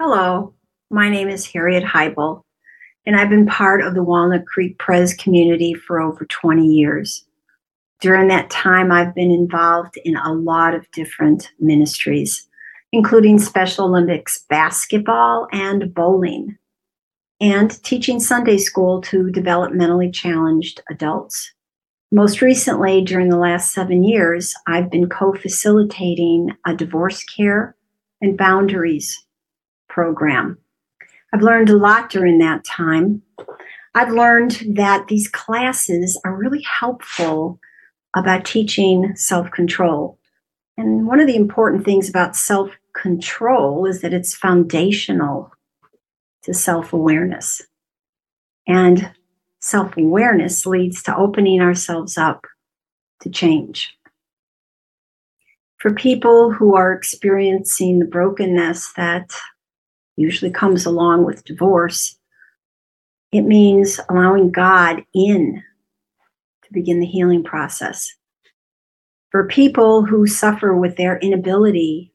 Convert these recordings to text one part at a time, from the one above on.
Hello, my name is Harriet Heibel, and I've been part of the Walnut Creek Pres community for over 20 years. During that time, I've been involved in a lot of different ministries, including Special Olympics basketball and bowling, and teaching Sunday school to developmentally challenged adults. Most recently, during the last seven years, I've been co facilitating a divorce care and boundaries program. I've learned a lot during that time. I've learned that these classes are really helpful about teaching self control. And one of the important things about self control is that it's foundational to self awareness. And self awareness leads to opening ourselves up to change. For people who are experiencing the brokenness that usually comes along with divorce, it means allowing God in to begin the healing process. For people who suffer with their inability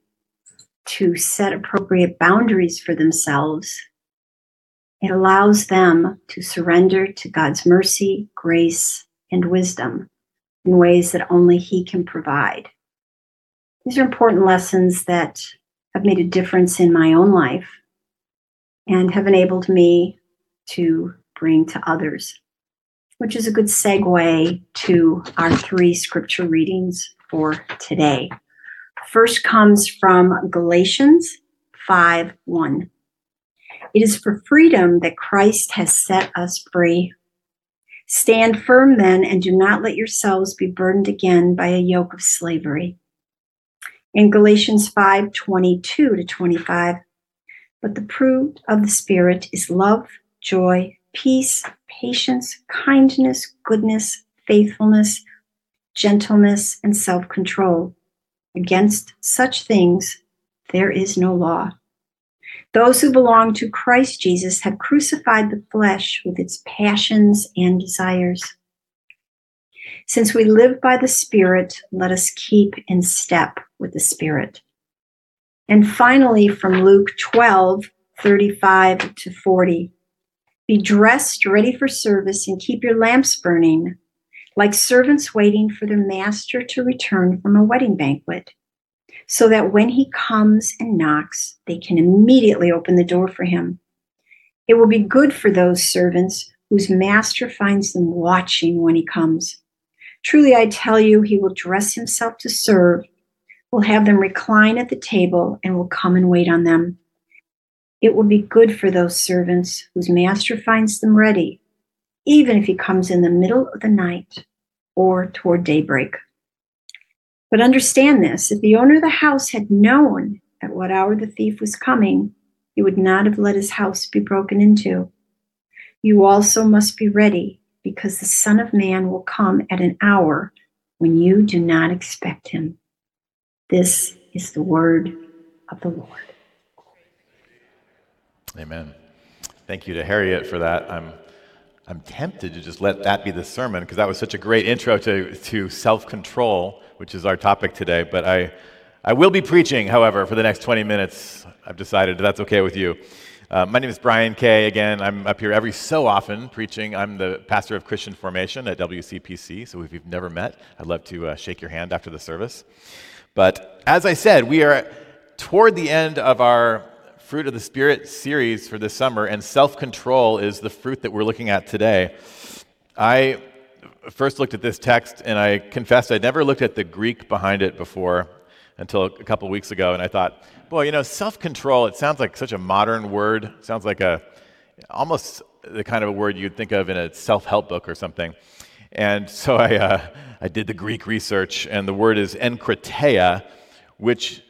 to set appropriate boundaries for themselves, it allows them to surrender to God's mercy, grace, and wisdom in ways that only He can provide. These are important lessons that have made a difference in my own life and have enabled me to bring to others, which is a good segue to our three scripture readings for today. First comes from Galatians 5 1. It is for freedom that Christ has set us free. Stand firm then, and do not let yourselves be burdened again by a yoke of slavery. In Galatians 5 22 to 25, but the fruit of the Spirit is love, joy, peace, patience, kindness, goodness, faithfulness, gentleness, and self control. Against such things there is no law. Those who belong to Christ Jesus have crucified the flesh with its passions and desires. Since we live by the Spirit, let us keep in step with the Spirit. And finally, from Luke 12, 35 to 40. Be dressed, ready for service, and keep your lamps burning, like servants waiting for their master to return from a wedding banquet, so that when he comes and knocks, they can immediately open the door for him. It will be good for those servants whose master finds them watching when he comes. Truly, I tell you, he will dress himself to serve will have them recline at the table and will come and wait on them. It will be good for those servants whose master finds them ready, even if he comes in the middle of the night or toward daybreak. But understand this if the owner of the house had known at what hour the thief was coming, he would not have let his house be broken into. You also must be ready, because the Son of Man will come at an hour when you do not expect him. This is the word of the Lord. Amen. Thank you to Harriet for that. I'm, I'm tempted to just let that be the sermon because that was such a great intro to, to self control, which is our topic today. But I, I will be preaching, however, for the next 20 minutes. I've decided that's okay with you. Uh, my name is Brian Kay. Again, I'm up here every so often preaching. I'm the pastor of Christian Formation at WCPC. So if you've never met, I'd love to uh, shake your hand after the service. But as I said, we are toward the end of our Fruit of the Spirit series for this summer, and self control is the fruit that we're looking at today. I first looked at this text and I confessed I'd never looked at the Greek behind it before until a couple weeks ago, and I thought, boy, you know, self control, it sounds like such a modern word. It sounds like a almost the kind of a word you'd think of in a self help book or something. And so I, uh, I did the Greek research, and the word is enkrateia, which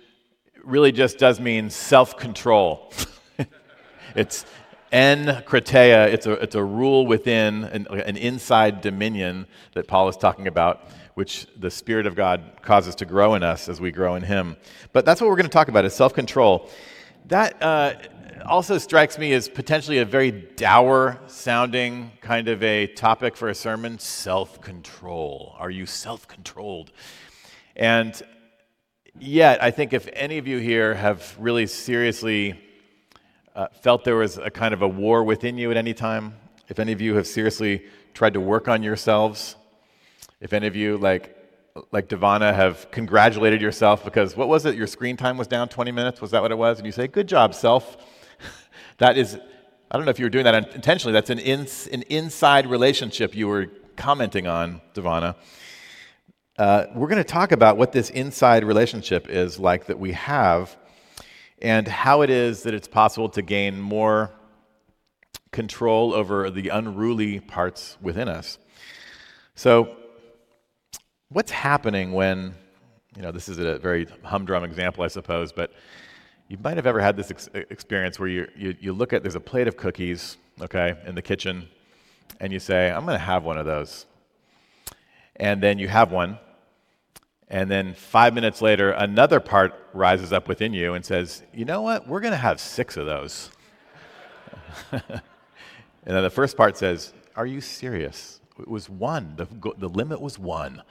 really just does mean self control. it's enkrateia, it's a, it's a rule within, an, an inside dominion that Paul is talking about, which the Spirit of God causes to grow in us as we grow in Him. But that's what we're going to talk about is self control. That, uh, also strikes me as potentially a very dour sounding kind of a topic for a sermon self control. Are you self controlled? And yet, I think if any of you here have really seriously uh, felt there was a kind of a war within you at any time? If any of you have seriously tried to work on yourselves, if any of you, like, like Devana, have congratulated yourself because what was it? Your screen time was down 20 minutes? Was that what it was? And you say, Good job, self. That is, I don't know if you were doing that intentionally. That's an, an inside relationship you were commenting on, Devana. Uh, we're going to talk about what this inside relationship is like that we have and how it is that it's possible to gain more control over the unruly parts within us. So, what's happening when, you know, this is a very humdrum example, I suppose, but you might have ever had this ex- experience where you, you, you look at, there's a plate of cookies, okay, in the kitchen, and you say, I'm going to have one of those and then you have one. And then five minutes later, another part rises up within you and says, You know what? We're going to have six of those. and then the first part says, Are you serious? It was one. The, the limit was one.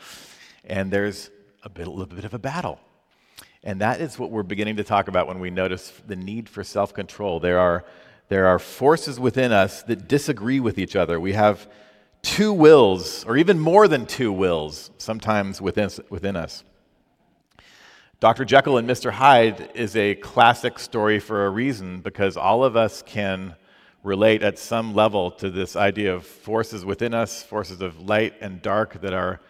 And there's a, bit, a little bit of a battle. And that is what we're beginning to talk about when we notice the need for self control. There are, there are forces within us that disagree with each other. We have two wills, or even more than two wills, sometimes within, within us. Dr. Jekyll and Mr. Hyde is a classic story for a reason because all of us can relate at some level to this idea of forces within us, forces of light and dark that are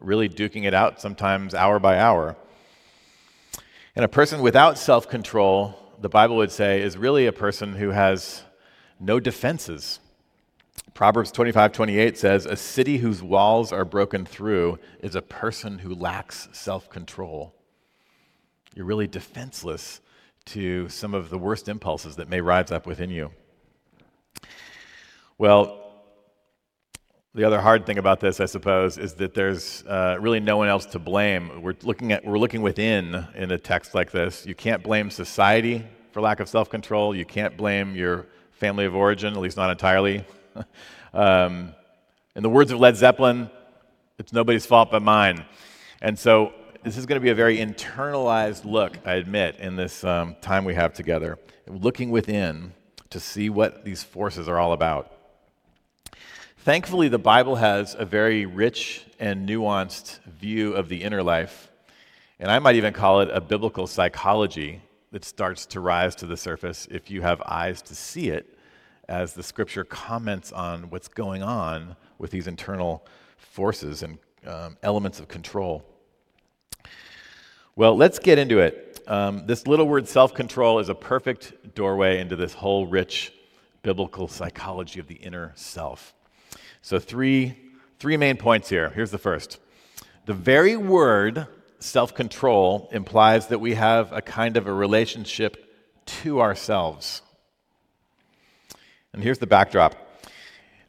really duking it out sometimes hour by hour. And a person without self control, the Bible would say, is really a person who has no defenses. Proverbs 25, 28 says, A city whose walls are broken through is a person who lacks self control. You're really defenseless to some of the worst impulses that may rise up within you. Well, the other hard thing about this, I suppose, is that there's uh, really no one else to blame. We're looking at we're looking within in a text like this. You can't blame society for lack of self-control. You can't blame your family of origin, at least not entirely. um, in the words of Led Zeppelin, it's nobody's fault but mine. And so this is going to be a very internalized look, I admit, in this um, time we have together, looking within to see what these forces are all about. Thankfully, the Bible has a very rich and nuanced view of the inner life, and I might even call it a biblical psychology that starts to rise to the surface if you have eyes to see it as the scripture comments on what's going on with these internal forces and um, elements of control. Well, let's get into it. Um, this little word self control is a perfect doorway into this whole rich biblical psychology of the inner self. So, three, three main points here. Here's the first the very word self control implies that we have a kind of a relationship to ourselves. And here's the backdrop.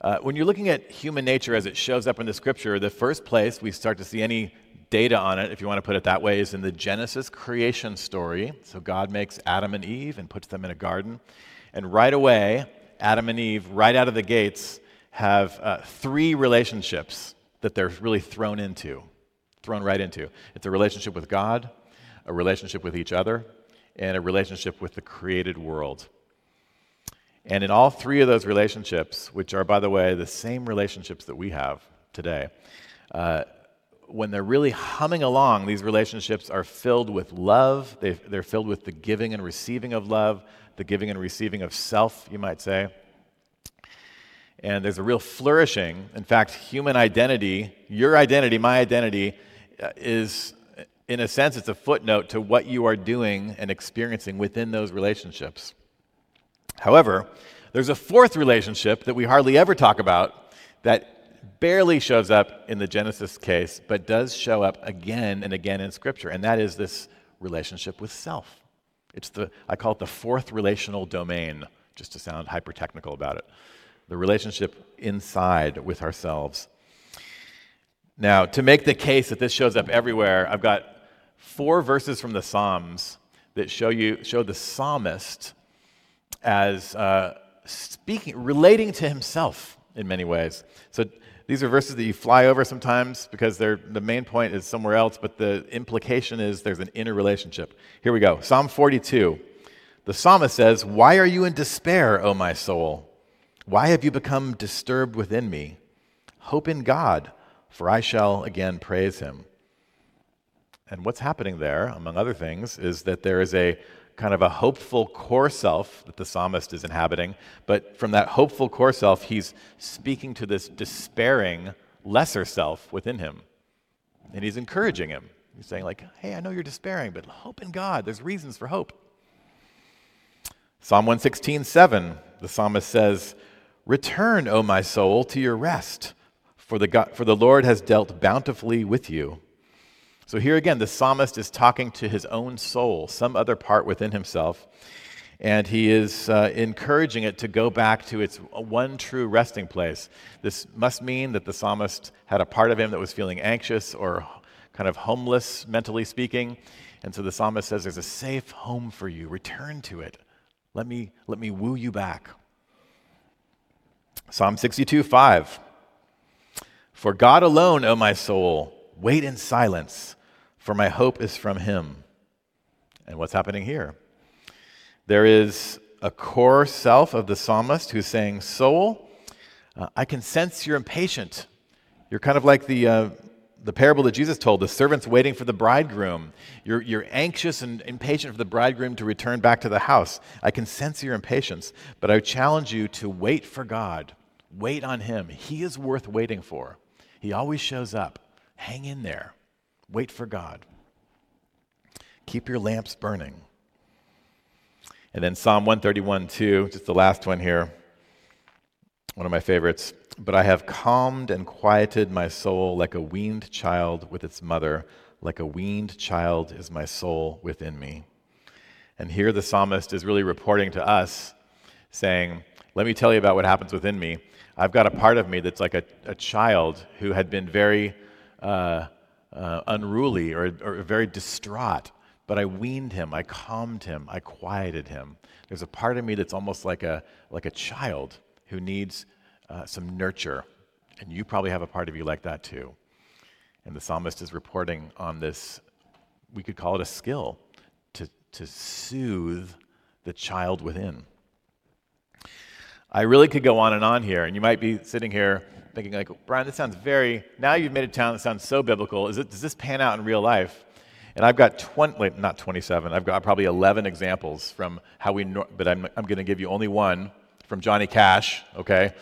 Uh, when you're looking at human nature as it shows up in the scripture, the first place we start to see any data on it, if you want to put it that way, is in the Genesis creation story. So God makes Adam and Eve and puts them in a garden. And right away, Adam and Eve, right out of the gates, have uh, three relationships that they're really thrown into, thrown right into. It's a relationship with God, a relationship with each other, and a relationship with the created world. And in all three of those relationships, which are, by the way, the same relationships that we have today, uh, when they're really humming along, these relationships are filled with love. they they're filled with the giving and receiving of love, the giving and receiving of self, you might say. And there's a real flourishing. In fact, human identity, your identity, my identity, uh, is, in a sense, it's a footnote to what you are doing and experiencing within those relationships. However, there's a fourth relationship that we hardly ever talk about that barely shows up in the Genesis case, but does show up again and again in Scripture, and that is this relationship with self. It's the, I call it the fourth relational domain, just to sound hyper technical about it. The relationship inside with ourselves. Now, to make the case that this shows up everywhere, I've got four verses from the Psalms that show you show the psalmist as uh, speaking, relating to himself in many ways. So these are verses that you fly over sometimes because they're, the main point is somewhere else, but the implication is there's an inner relationship. Here we go Psalm 42. the psalmist says, Why are you in despair, O my soul? Why have you become disturbed within me? Hope in God, for I shall again praise him. And what's happening there, among other things, is that there is a kind of a hopeful core self that the psalmist is inhabiting. But from that hopeful core self, he's speaking to this despairing lesser self within him. And he's encouraging him. He's saying, like, hey, I know you're despairing, but hope in God. There's reasons for hope. Psalm 116, 7, the psalmist says, Return, O my soul, to your rest, for the, God, for the Lord has dealt bountifully with you. So here again, the psalmist is talking to his own soul, some other part within himself, and he is uh, encouraging it to go back to its one true resting place. This must mean that the psalmist had a part of him that was feeling anxious or kind of homeless, mentally speaking. And so the psalmist says, There's a safe home for you. Return to it. Let me, let me woo you back. Psalm 62 5. For God alone, O my soul, wait in silence, for my hope is from him. And what's happening here? There is a core self of the psalmist who's saying, Soul, uh, I can sense you're impatient. You're kind of like the, uh, the parable that Jesus told, the servants waiting for the bridegroom. You're, you're anxious and impatient for the bridegroom to return back to the house. I can sense your impatience, but I challenge you to wait for God. Wait on Him. He is worth waiting for. He always shows up. Hang in there. Wait for God. Keep your lamps burning. And then Psalm 131 2, just the last one here, one of my favorites. But I have calmed and quieted my soul like a weaned child with its mother. Like a weaned child is my soul within me. And here the psalmist is really reporting to us, saying, Let me tell you about what happens within me. I've got a part of me that's like a, a child who had been very uh, uh, unruly or, or very distraught, but I weaned him, I calmed him, I quieted him. There's a part of me that's almost like a, like a child who needs uh, some nurture. And you probably have a part of you like that too. And the psalmist is reporting on this, we could call it a skill, to, to soothe the child within. I really could go on and on here, and you might be sitting here thinking, like, Brian, this sounds very, now you've made a town that sounds so biblical. Is it, does this pan out in real life? And I've got 20, wait, not 27, I've got probably 11 examples from how we, but I'm, I'm going to give you only one from Johnny Cash, okay?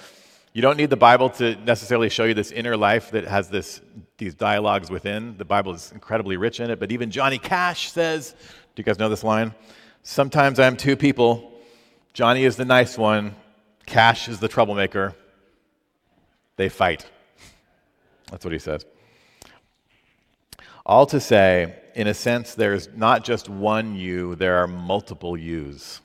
You don't need the Bible to necessarily show you this inner life that has this, these dialogues within. The Bible is incredibly rich in it, but even Johnny Cash says, do you guys know this line? Sometimes I'm two people. Johnny is the nice one, Cash is the troublemaker. They fight. That's what he says. All to say, in a sense, there's not just one you, there are multiple yous.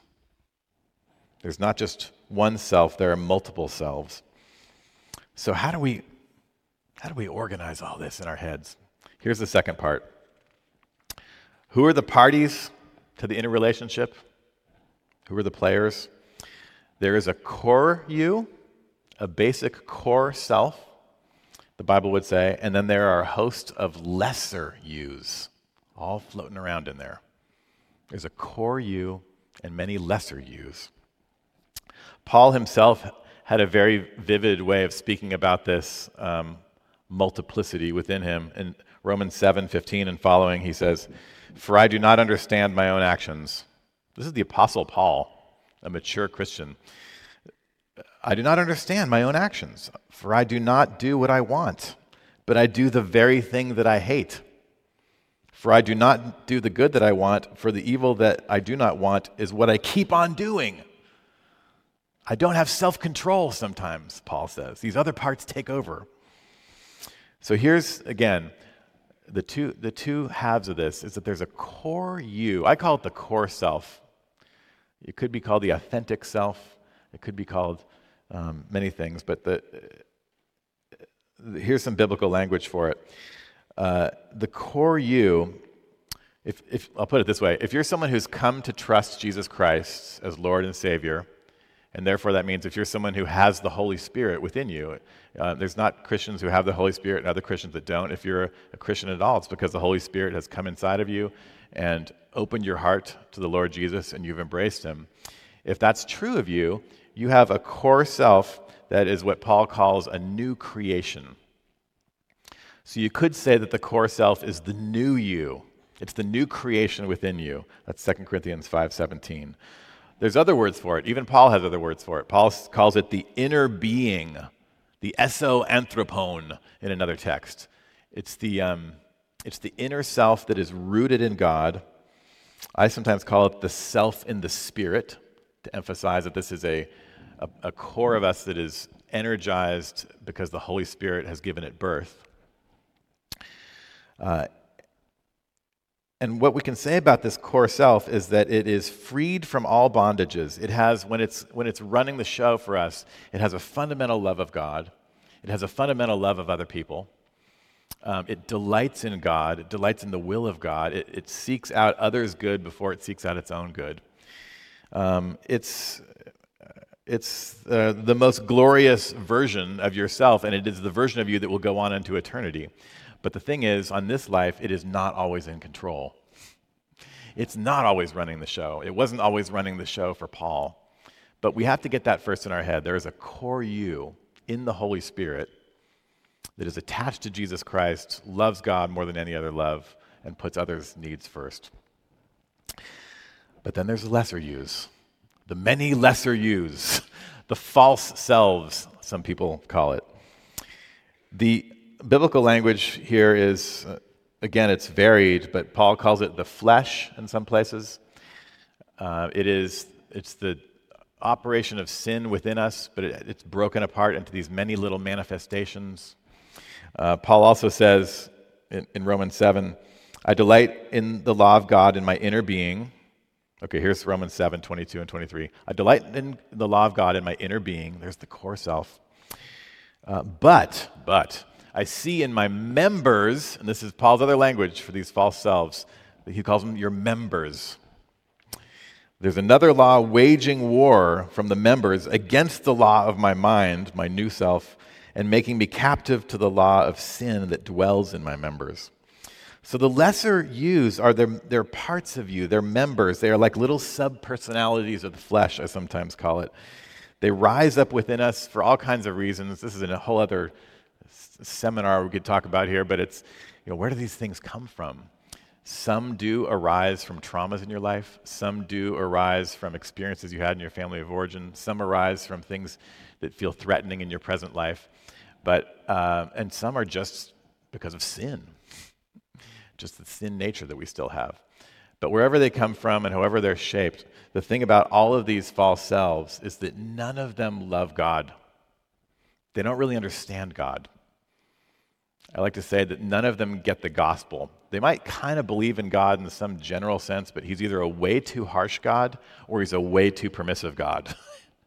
There's not just one self, there are multiple selves. So how do we how do we organize all this in our heads? Here's the second part. Who are the parties to the interrelationship? Who are the players? There is a core you, a basic core self, the Bible would say, and then there are a host of lesser yous, all floating around in there. There's a core you and many lesser yous. Paul himself had a very vivid way of speaking about this um, multiplicity within him. In Romans 7 15 and following, he says, For I do not understand my own actions. This is the Apostle Paul a mature Christian. I do not understand my own actions, for I do not do what I want, but I do the very thing that I hate. For I do not do the good that I want, for the evil that I do not want is what I keep on doing. I don't have self control sometimes, Paul says. These other parts take over. So here's, again, the two, the two halves of this is that there's a core you. I call it the core self. It could be called the authentic self. It could be called um, many things, but the, here's some biblical language for it. Uh, the core you, if, if, I'll put it this way if you're someone who's come to trust Jesus Christ as Lord and Savior, and therefore that means if you're someone who has the Holy Spirit within you, uh, there's not Christians who have the Holy Spirit and other Christians that don't. If you're a Christian at all, it's because the Holy Spirit has come inside of you and opened your heart to the Lord Jesus and you've embraced him, if that's true of you, you have a core self that is what Paul calls a new creation. So you could say that the core self is the new you. It's the new creation within you. That's 2 Corinthians 5:17. There's other words for it. Even Paul has other words for it. Paul calls it the inner being, the eso anthropon in another text. It's the, um, it's the inner self that is rooted in God. I sometimes call it the self in the spirit to emphasize that this is a, a, a core of us that is energized because the Holy Spirit has given it birth. Uh, and what we can say about this core self is that it is freed from all bondages. It has, when it's, when it's running the show for us, it has a fundamental love of God. It has a fundamental love of other people. Um, it delights in God. It delights in the will of God. It, it seeks out others' good before it seeks out its own good. Um, it's it's uh, the most glorious version of yourself, and it is the version of you that will go on into eternity. But the thing is, on this life, it is not always in control. It's not always running the show. It wasn't always running the show for Paul. But we have to get that first in our head. There is a core you in the Holy Spirit that is attached to Jesus Christ, loves God more than any other love, and puts others' needs first. But then there's the lesser yous, the many lesser yous, the false selves, some people call it. The biblical language here is, uh, again, it's varied, but Paul calls it the flesh in some places. Uh, it is, it's the operation of sin within us, but it, it's broken apart into these many little manifestations. Uh, Paul also says in, in Romans 7, I delight in the law of God in my inner being. Okay, here's Romans 7, 22 and 23. I delight in the law of God in my inner being. There's the core self. Uh, but, but, I see in my members, and this is Paul's other language for these false selves, he calls them your members. There's another law waging war from the members against the law of my mind, my new self, and making me captive to the law of sin that dwells in my members. So the lesser yous are their, they're parts of you, they're members. They are like little sub personalities of the flesh, I sometimes call it. They rise up within us for all kinds of reasons. This is in a whole other seminar we could talk about here, but it's, you know, where do these things come from? Some do arise from traumas in your life. Some do arise from experiences you had in your family of origin. Some arise from things that feel threatening in your present life. But, uh, and some are just because of sin, just the sin nature that we still have. But wherever they come from and however they're shaped, the thing about all of these false selves is that none of them love God. They don't really understand God. I like to say that none of them get the gospel. They might kind of believe in God in some general sense, but he's either a way too harsh God or he's a way too permissive God.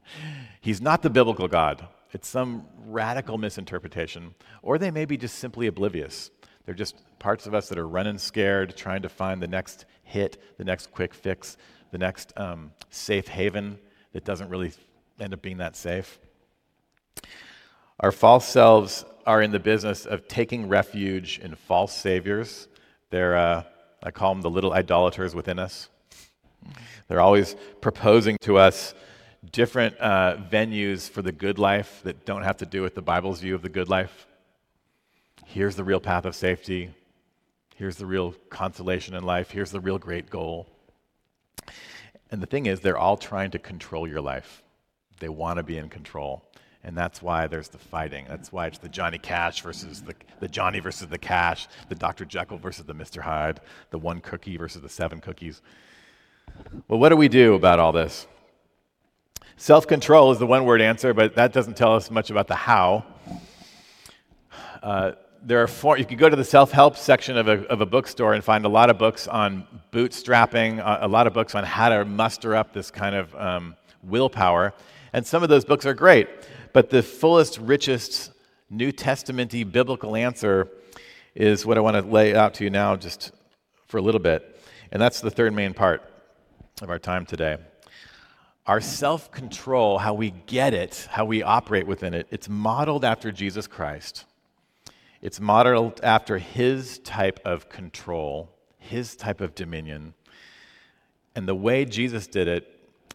he's not the biblical God. It's some radical misinterpretation, or they may be just simply oblivious. They're just parts of us that are running scared, trying to find the next hit, the next quick fix, the next um, safe haven that doesn't really end up being that safe. Our false selves are in the business of taking refuge in false saviors. They're, uh, I call them the little idolaters within us. They're always proposing to us different uh, venues for the good life that don't have to do with the Bible's view of the good life. Here's the real path of safety. Here's the real consolation in life. Here's the real great goal. And the thing is, they're all trying to control your life. They want to be in control. And that's why there's the fighting. That's why it's the Johnny Cash versus the, the Johnny versus the Cash, the Dr. Jekyll versus the Mr. Hyde, the one cookie versus the seven cookies. Well, what do we do about all this? Self control is the one word answer, but that doesn't tell us much about the how. Uh, there are four, you could go to the self help section of a, of a bookstore and find a lot of books on bootstrapping, a lot of books on how to muster up this kind of um, willpower. And some of those books are great. But the fullest, richest New Testamenty biblical answer is what I want to lay out to you now just for a little bit. And that's the third main part of our time today. Our self control, how we get it, how we operate within it, it's modeled after Jesus Christ. It's modeled after his type of control, his type of dominion. And the way Jesus did it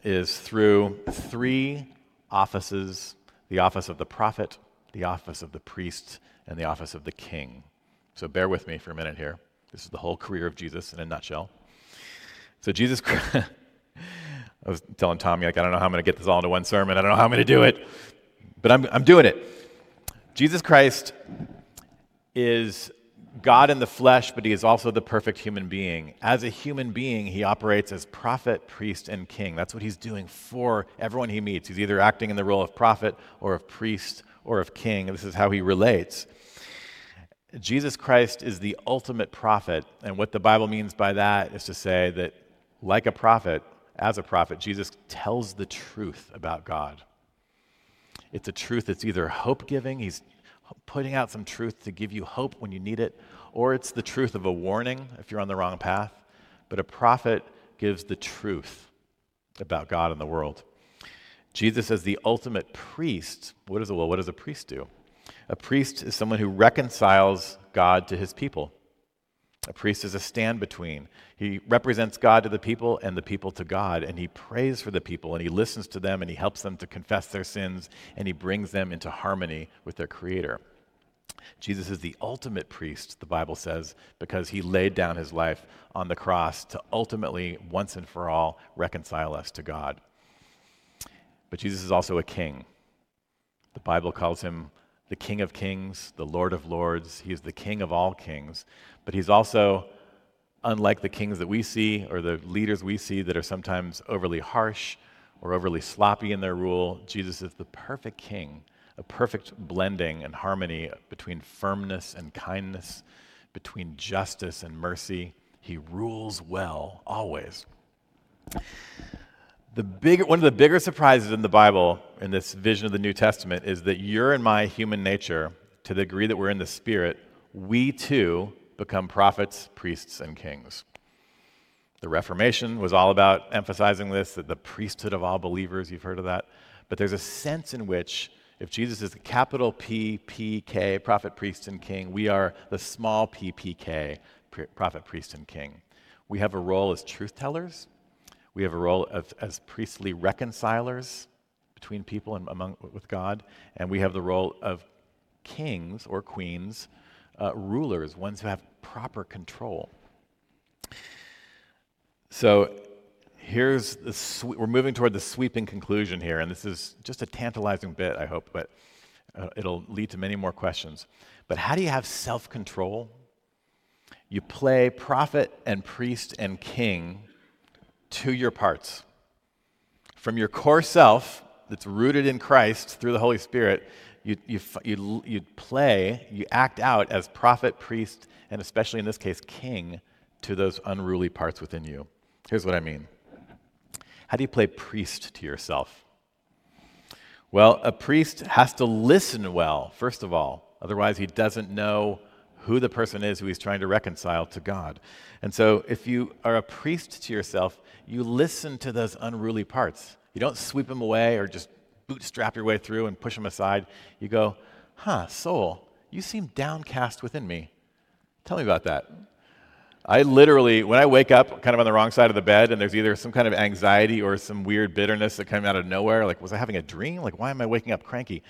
is through three offices the office of the prophet, the office of the priest, and the office of the king. So bear with me for a minute here. This is the whole career of Jesus in a nutshell. So, Jesus, I was telling Tommy, like, I don't know how I'm going to get this all into one sermon. I don't know how I'm going to do it, but I'm, I'm doing it. Jesus Christ is God in the flesh, but he is also the perfect human being. As a human being, he operates as prophet, priest, and king. That's what he's doing for everyone he meets. He's either acting in the role of prophet or of priest or of king. This is how he relates. Jesus Christ is the ultimate prophet. And what the Bible means by that is to say that, like a prophet, as a prophet, Jesus tells the truth about God. It's a truth that's either hope giving, he's putting out some truth to give you hope when you need it, or it's the truth of a warning if you're on the wrong path. But a prophet gives the truth about God and the world. Jesus as the ultimate priest, what is it? Well, what does a priest do? A priest is someone who reconciles God to his people. A priest is a stand between. He represents God to the people and the people to God, and he prays for the people, and he listens to them, and he helps them to confess their sins, and he brings them into harmony with their Creator. Jesus is the ultimate priest, the Bible says, because he laid down his life on the cross to ultimately, once and for all, reconcile us to God. But Jesus is also a king. The Bible calls him the King of Kings, the Lord of Lords. He is the King of all kings. But he's also, unlike the kings that we see or the leaders we see that are sometimes overly harsh or overly sloppy in their rule, Jesus is the perfect king, a perfect blending and harmony between firmness and kindness, between justice and mercy. He rules well, always. The one of the bigger surprises in the Bible, in this vision of the New Testament, is that your and my human nature, to the degree that we're in the Spirit, we too become prophets, priests, and kings. The Reformation was all about emphasizing this, that the priesthood of all believers, you've heard of that. But there's a sense in which, if Jesus is the capital P, P, K, prophet, priest, and king, we are the small p, p, k, prophet, priest, and king. We have a role as truth tellers we have a role of, as priestly reconcilers between people and among, with God, and we have the role of kings or queens, uh, rulers, ones who have proper control. So here's the we're moving toward the sweeping conclusion here, and this is just a tantalizing bit, I hope, but uh, it'll lead to many more questions. But how do you have self control? You play prophet and priest and king to your parts. From your core self that's rooted in Christ through the Holy Spirit, you, you, you, you play, you act out as prophet, priest, and especially in this case, king to those unruly parts within you. Here's what I mean How do you play priest to yourself? Well, a priest has to listen well, first of all. Otherwise, he doesn't know who the person is who he's trying to reconcile to God. And so, if you are a priest to yourself, you listen to those unruly parts. You don't sweep them away or just bootstrap your way through and push them aside. You go, huh, soul, you seem downcast within me. Tell me about that. I literally, when I wake up kind of on the wrong side of the bed and there's either some kind of anxiety or some weird bitterness that comes out of nowhere, like, was I having a dream? Like, why am I waking up cranky?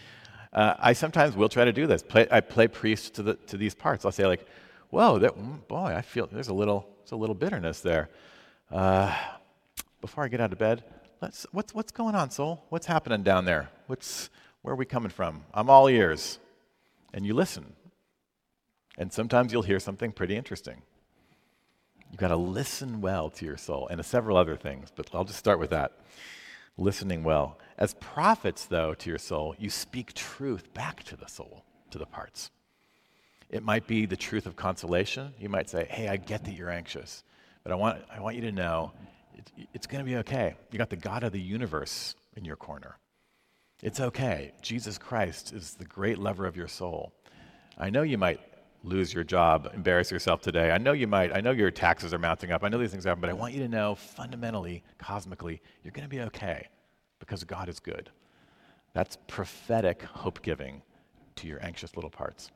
Uh, I sometimes will try to do this. Play, I play priest to, the, to these parts. I'll say, like, whoa, that, mm, boy, I feel there's a little, there's a little bitterness there. Uh, before I get out of bed, let's, what's, what's going on, soul? What's happening down there? What's, where are we coming from? I'm all ears. And you listen. And sometimes you'll hear something pretty interesting. You've got to listen well to your soul and several other things, but I'll just start with that. Listening well. As prophets, though, to your soul, you speak truth back to the soul, to the parts. It might be the truth of consolation. You might say, Hey, I get that you're anxious, but I want, I want you to know it's going to be okay. You got the God of the universe in your corner. It's okay. Jesus Christ is the great lover of your soul. I know you might lose your job, embarrass yourself today. I know you might. I know your taxes are mounting up. I know these things happen, but I want you to know fundamentally, cosmically, you're going to be okay because God is good. That's prophetic hope giving to your anxious little parts.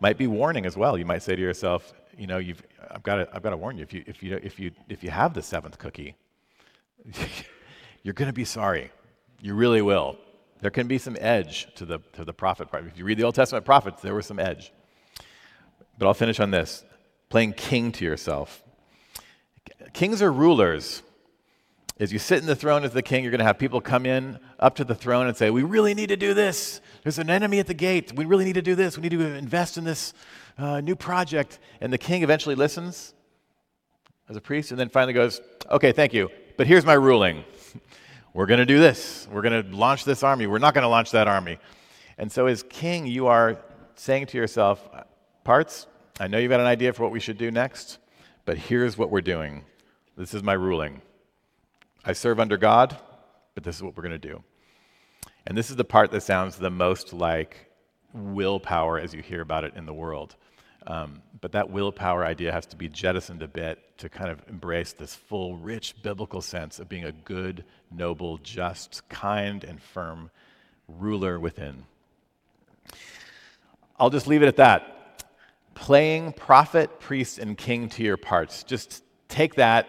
might be warning as well. You might say to yourself, you know, you've, I've got to, I've got to warn you. If you, if you, if you, if you have the seventh cookie, you're going to be sorry. You really will. There can be some edge to the, to the prophet part. If you read the Old Testament prophets, there was some edge. But I'll finish on this playing king to yourself. Kings are rulers. As you sit in the throne as the king, you're going to have people come in up to the throne and say, We really need to do this. There's an enemy at the gate. We really need to do this. We need to invest in this uh, new project. And the king eventually listens as a priest and then finally goes, Okay, thank you. But here's my ruling we're going to do this. We're going to launch this army. We're not going to launch that army. And so, as king, you are saying to yourself, Parts, I know you've got an idea for what we should do next, but here's what we're doing. This is my ruling. I serve under God, but this is what we're going to do. And this is the part that sounds the most like willpower as you hear about it in the world. Um, but that willpower idea has to be jettisoned a bit to kind of embrace this full, rich biblical sense of being a good, noble, just, kind, and firm ruler within. I'll just leave it at that. Playing prophet, priest, and king to your parts. Just take that,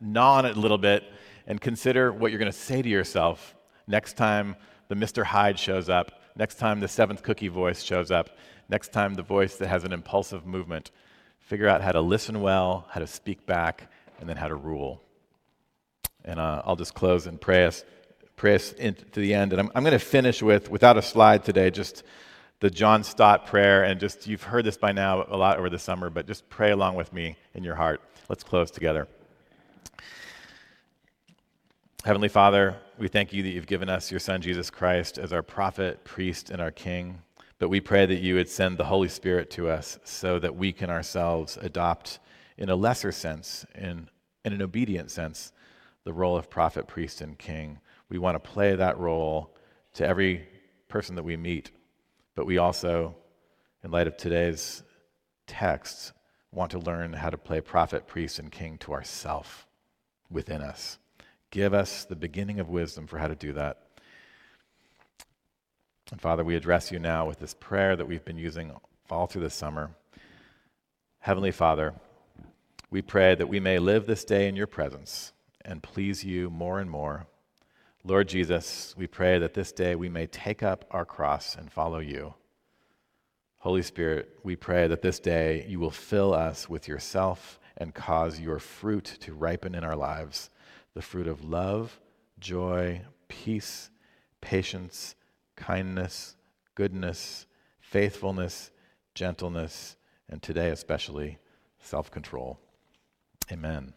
gnaw on it a little bit, and consider what you're going to say to yourself next time the Mr. Hyde shows up, next time the seventh cookie voice shows up, next time the voice that has an impulsive movement. Figure out how to listen well, how to speak back, and then how to rule. And uh, I'll just close and pray us, pray us into the end. And I'm, I'm going to finish with, without a slide today, just the John Stott prayer. And just, you've heard this by now a lot over the summer, but just pray along with me in your heart. Let's close together. Heavenly Father, we thank you that you've given us your Son, Jesus Christ, as our prophet, priest, and our king. But we pray that you would send the Holy Spirit to us so that we can ourselves adopt, in a lesser sense, in, in an obedient sense, the role of prophet, priest, and king. We want to play that role to every person that we meet. But we also, in light of today's text, want to learn how to play prophet, priest, and king to ourself within us. Give us the beginning of wisdom for how to do that. And Father, we address you now with this prayer that we've been using all through the summer. Heavenly Father, we pray that we may live this day in your presence and please you more and more. Lord Jesus, we pray that this day we may take up our cross and follow you. Holy Spirit, we pray that this day you will fill us with yourself and cause your fruit to ripen in our lives the fruit of love, joy, peace, patience, kindness, goodness, faithfulness, gentleness, and today especially, self control. Amen.